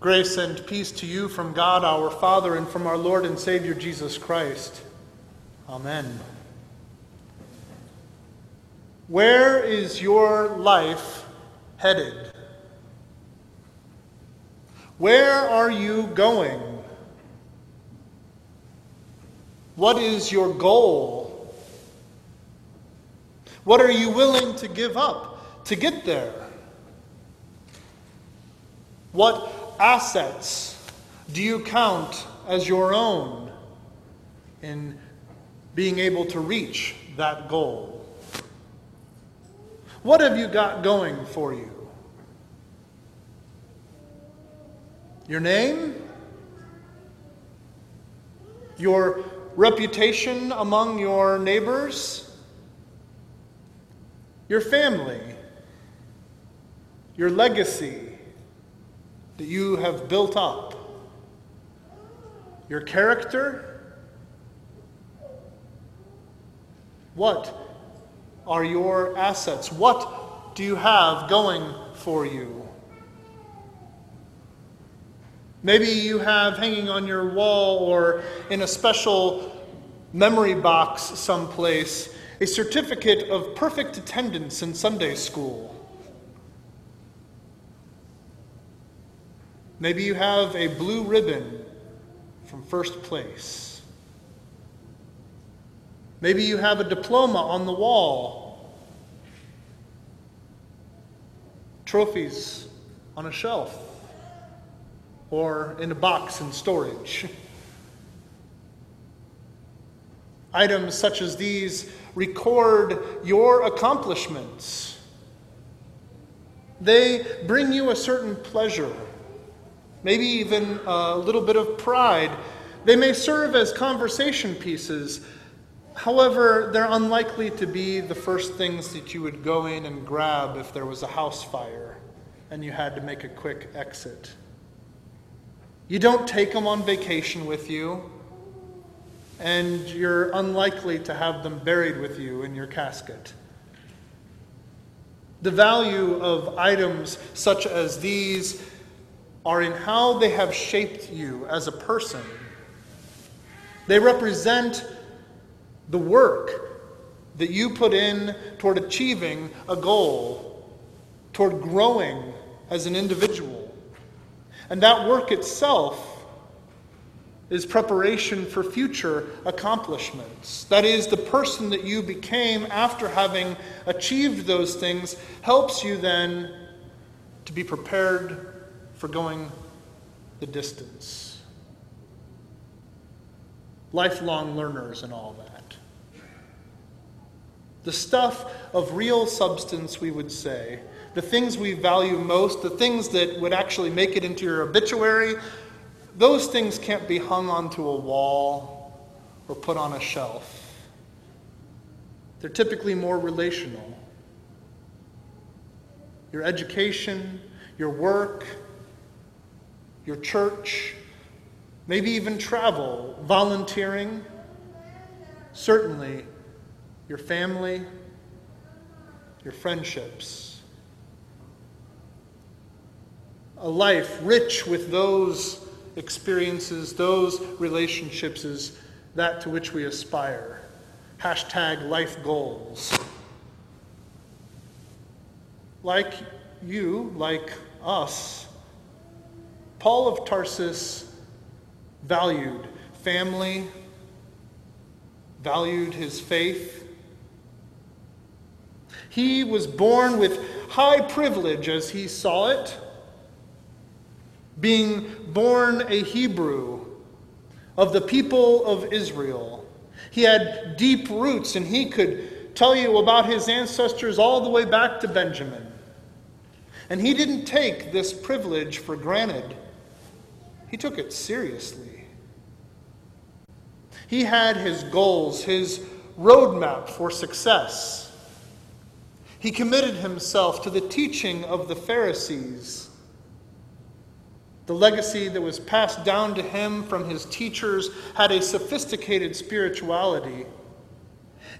Grace and peace to you from God our Father and from our Lord and Savior Jesus Christ. Amen. Where is your life headed? Where are you going? What is your goal? What are you willing to give up to get there? What assets do you count as your own in being able to reach that goal? What have you got going for you? Your name? Your reputation among your neighbors? Your family? Your legacy? That you have built up, your character. What are your assets? What do you have going for you? Maybe you have hanging on your wall or in a special memory box someplace a certificate of perfect attendance in Sunday school. Maybe you have a blue ribbon from first place. Maybe you have a diploma on the wall, trophies on a shelf, or in a box in storage. Items such as these record your accomplishments. They bring you a certain pleasure maybe even a little bit of pride. They may serve as conversation pieces. However, they're unlikely to be the first things that you would go in and grab if there was a house fire and you had to make a quick exit. You don't take them on vacation with you, and you're unlikely to have them buried with you in your casket. The value of items such as these are in how they have shaped you as a person. They represent the work that you put in toward achieving a goal, toward growing as an individual. And that work itself is preparation for future accomplishments. That is, the person that you became after having achieved those things helps you then to be prepared for going the distance. Lifelong learners and all that. The stuff of real substance, we would say, the things we value most, the things that would actually make it into your obituary, those things can't be hung onto a wall or put on a shelf. They're typically more relational. Your education, your work, your church, maybe even travel, volunteering, certainly your family, your friendships. A life rich with those experiences, those relationships is that to which we aspire. Hashtag life goals. Like you, like us, Paul of Tarsus valued family, valued his faith. He was born with high privilege as he saw it, being born a Hebrew of the people of Israel. He had deep roots, and he could tell you about his ancestors all the way back to Benjamin. And he didn't take this privilege for granted. He took it seriously. He had his goals, his roadmap for success. He committed himself to the teaching of the Pharisees. The legacy that was passed down to him from his teachers had a sophisticated spirituality.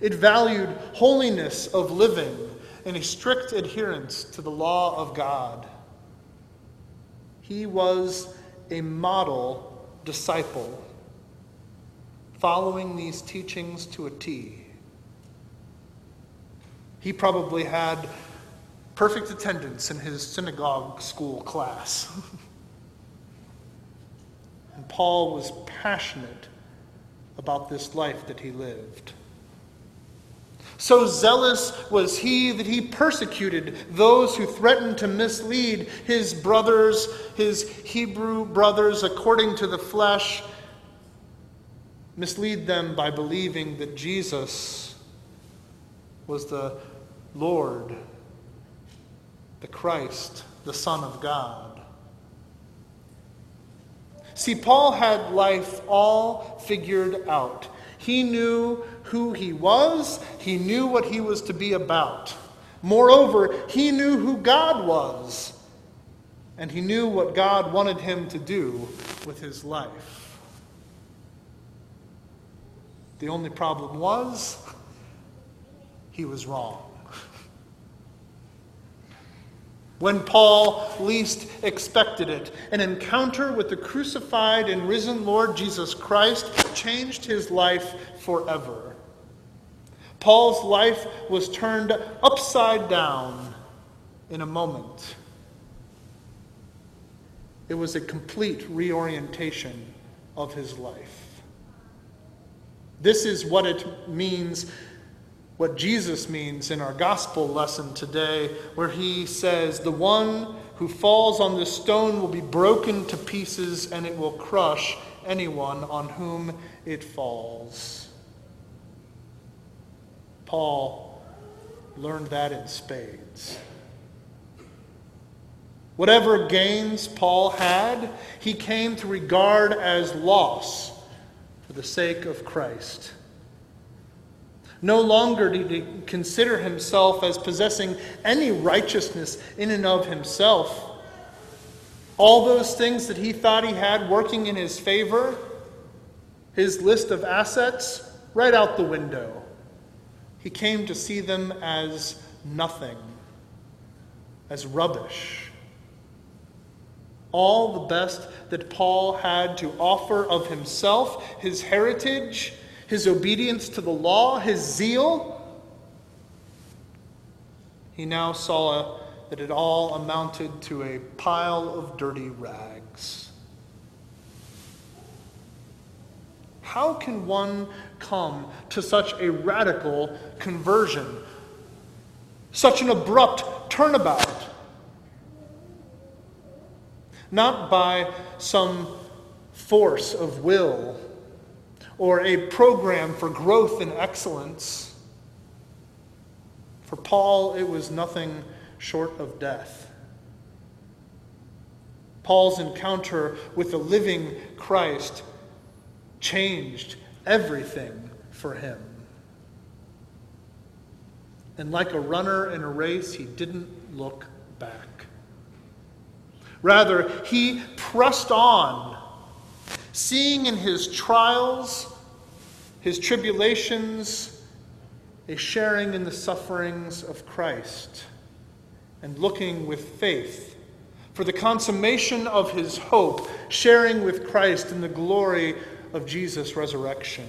It valued holiness of living and a strict adherence to the law of God. He was a model disciple, following these teachings to a T. He probably had perfect attendance in his synagogue school class. and Paul was passionate about this life that he lived. So zealous was he that he persecuted those who threatened to mislead his brothers, his Hebrew brothers, according to the flesh, mislead them by believing that Jesus was the Lord, the Christ, the Son of God. See, Paul had life all figured out. He knew who he was, he knew what he was to be about. Moreover, he knew who God was, and he knew what God wanted him to do with his life. The only problem was he was wrong. When Paul least expected it, an encounter with the crucified and risen Lord Jesus Christ changed his life forever. Paul's life was turned upside down in a moment. It was a complete reorientation of his life. This is what it means, what Jesus means in our gospel lesson today, where he says, The one who falls on this stone will be broken to pieces, and it will crush anyone on whom it falls. Paul learned that in spades. Whatever gains Paul had, he came to regard as loss for the sake of Christ. No longer did he consider himself as possessing any righteousness in and of himself. All those things that he thought he had working in his favor, his list of assets, right out the window. He came to see them as nothing, as rubbish. All the best that Paul had to offer of himself, his heritage, his obedience to the law, his zeal, he now saw that it all amounted to a pile of dirty rags. How can one come to such a radical conversion, such an abrupt turnabout? Not by some force of will or a program for growth and excellence. For Paul, it was nothing short of death. Paul's encounter with the living Christ changed everything for him. And like a runner in a race, he didn't look back. Rather, he pressed on, seeing in his trials, his tribulations, a sharing in the sufferings of Christ, and looking with faith for the consummation of his hope, sharing with Christ in the glory of Jesus' resurrection.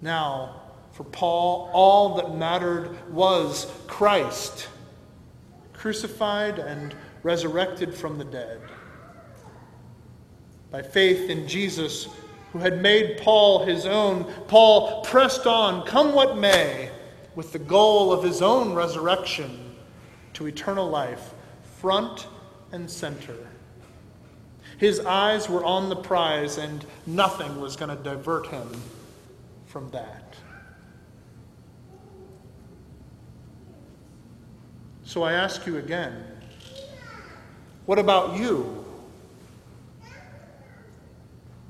Now, for Paul, all that mattered was Christ, crucified and resurrected from the dead. By faith in Jesus, who had made Paul his own, Paul pressed on, come what may, with the goal of his own resurrection to eternal life, front and center. His eyes were on the prize, and nothing was going to divert him from that. So I ask you again what about you?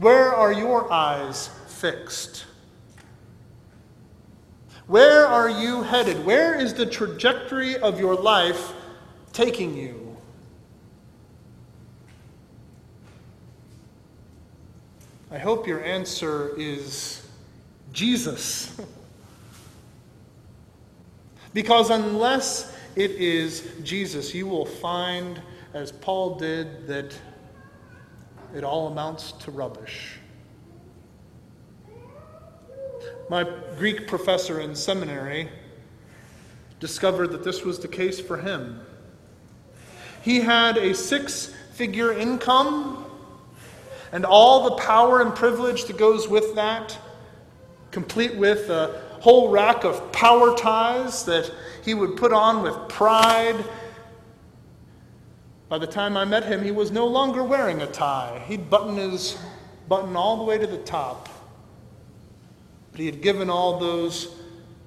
Where are your eyes fixed? Where are you headed? Where is the trajectory of your life taking you? I hope your answer is Jesus. because unless it is Jesus, you will find as Paul did, that it all amounts to rubbish. My Greek professor in seminary discovered that this was the case for him. He had a six figure income and all the power and privilege that goes with that, complete with a whole rack of power ties that he would put on with pride. By the time I met him, he was no longer wearing a tie. He'd button his button all the way to the top. But he had given all those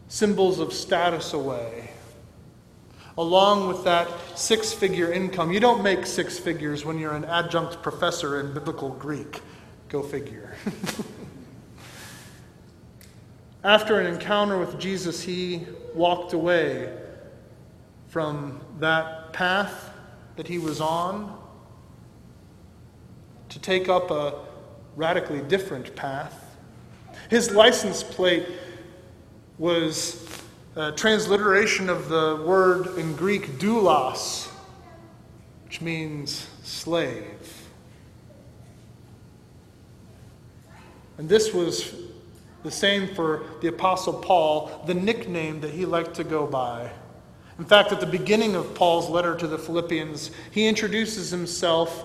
symbols of status away. Along with that six figure income. You don't make six figures when you're an adjunct professor in biblical Greek. Go figure. After an encounter with Jesus, he walked away from that path that he was on to take up a radically different path. His license plate was a transliteration of the word in Greek doulos, which means slave. And this was the same for the Apostle Paul, the nickname that he liked to go by. In fact, at the beginning of Paul's letter to the Philippians, he introduces himself,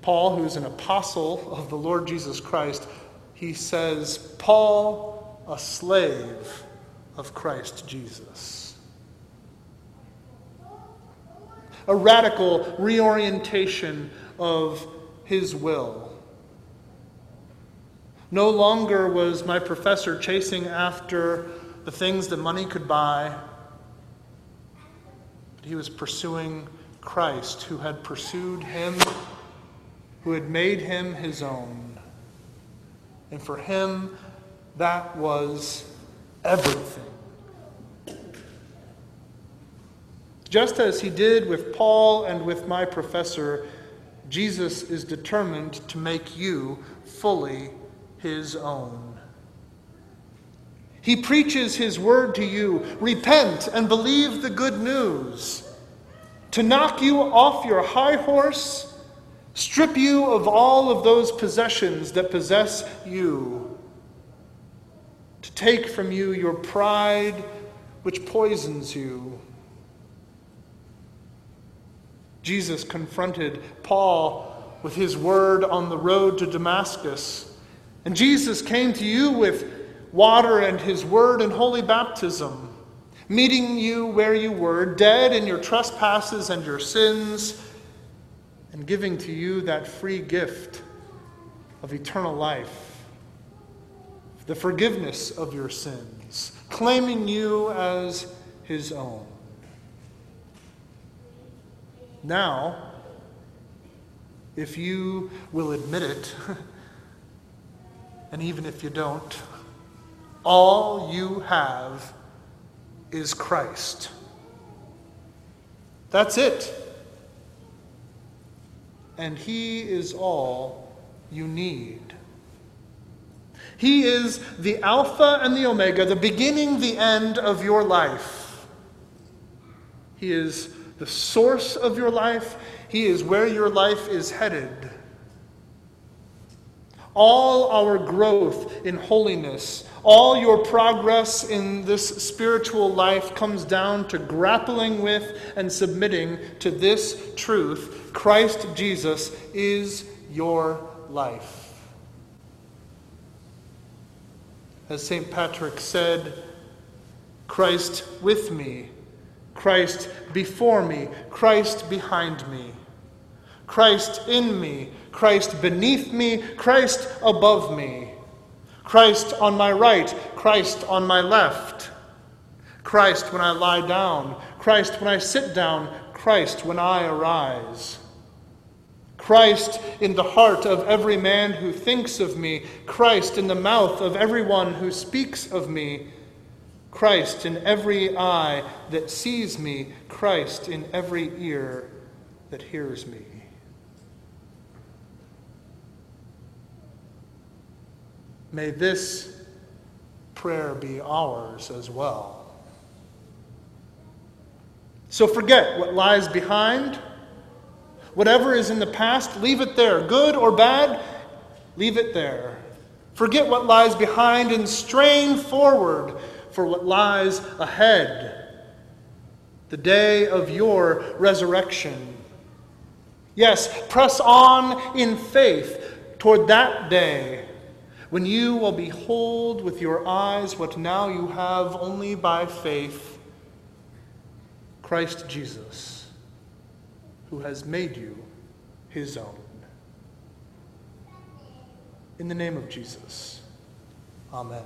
Paul, who's an apostle of the Lord Jesus Christ, he says, Paul, a slave of Christ Jesus. A radical reorientation of his will. No longer was my professor chasing after the things that money could buy, but he was pursuing Christ, who had pursued him, who had made him his own. And for him, that was everything. Just as he did with Paul and with my professor, Jesus is determined to make you fully his own. He preaches his word to you repent and believe the good news, to knock you off your high horse strip you of all of those possessions that possess you, to take from you your pride, which poisons you. Jesus confronted Paul with his word on the road to Damascus. And Jesus came to you with water and his word and holy baptism, meeting you where you were, dead in your trespasses and your sins and giving to you that free gift of eternal life, the forgiveness of your sins, claiming you as his own. Now, if you will admit it, and even if you don't, all you have is Christ. That's it and He is all you need. He is the Alpha and the Omega, the beginning, the end of your life. He is the source of your life. He is where your life is headed. All our growth in holiness, all your progress in this spiritual life comes down to grappling with and submitting to this truth Christ Jesus is your life. As St. Patrick said, Christ with me, Christ before me, Christ behind me, Christ in me, Christ beneath me, Christ above me. Christ on my right, Christ on my left. Christ when I lie down, Christ when I sit down, Christ when I arise. Christ in the heart of every man who thinks of me, Christ in the mouth of everyone who speaks of me, Christ in every eye that sees me, Christ in every ear that hears me. May this prayer be ours as well. So forget what lies behind Whatever is in the past, leave it there. Good or bad, leave it there. Forget what lies behind and strain forward for what lies ahead. The day of your resurrection. Yes, press on in faith toward that day when you will behold with your eyes what now you have only by faith Christ Jesus, who has made you his own. In the name of Jesus, amen.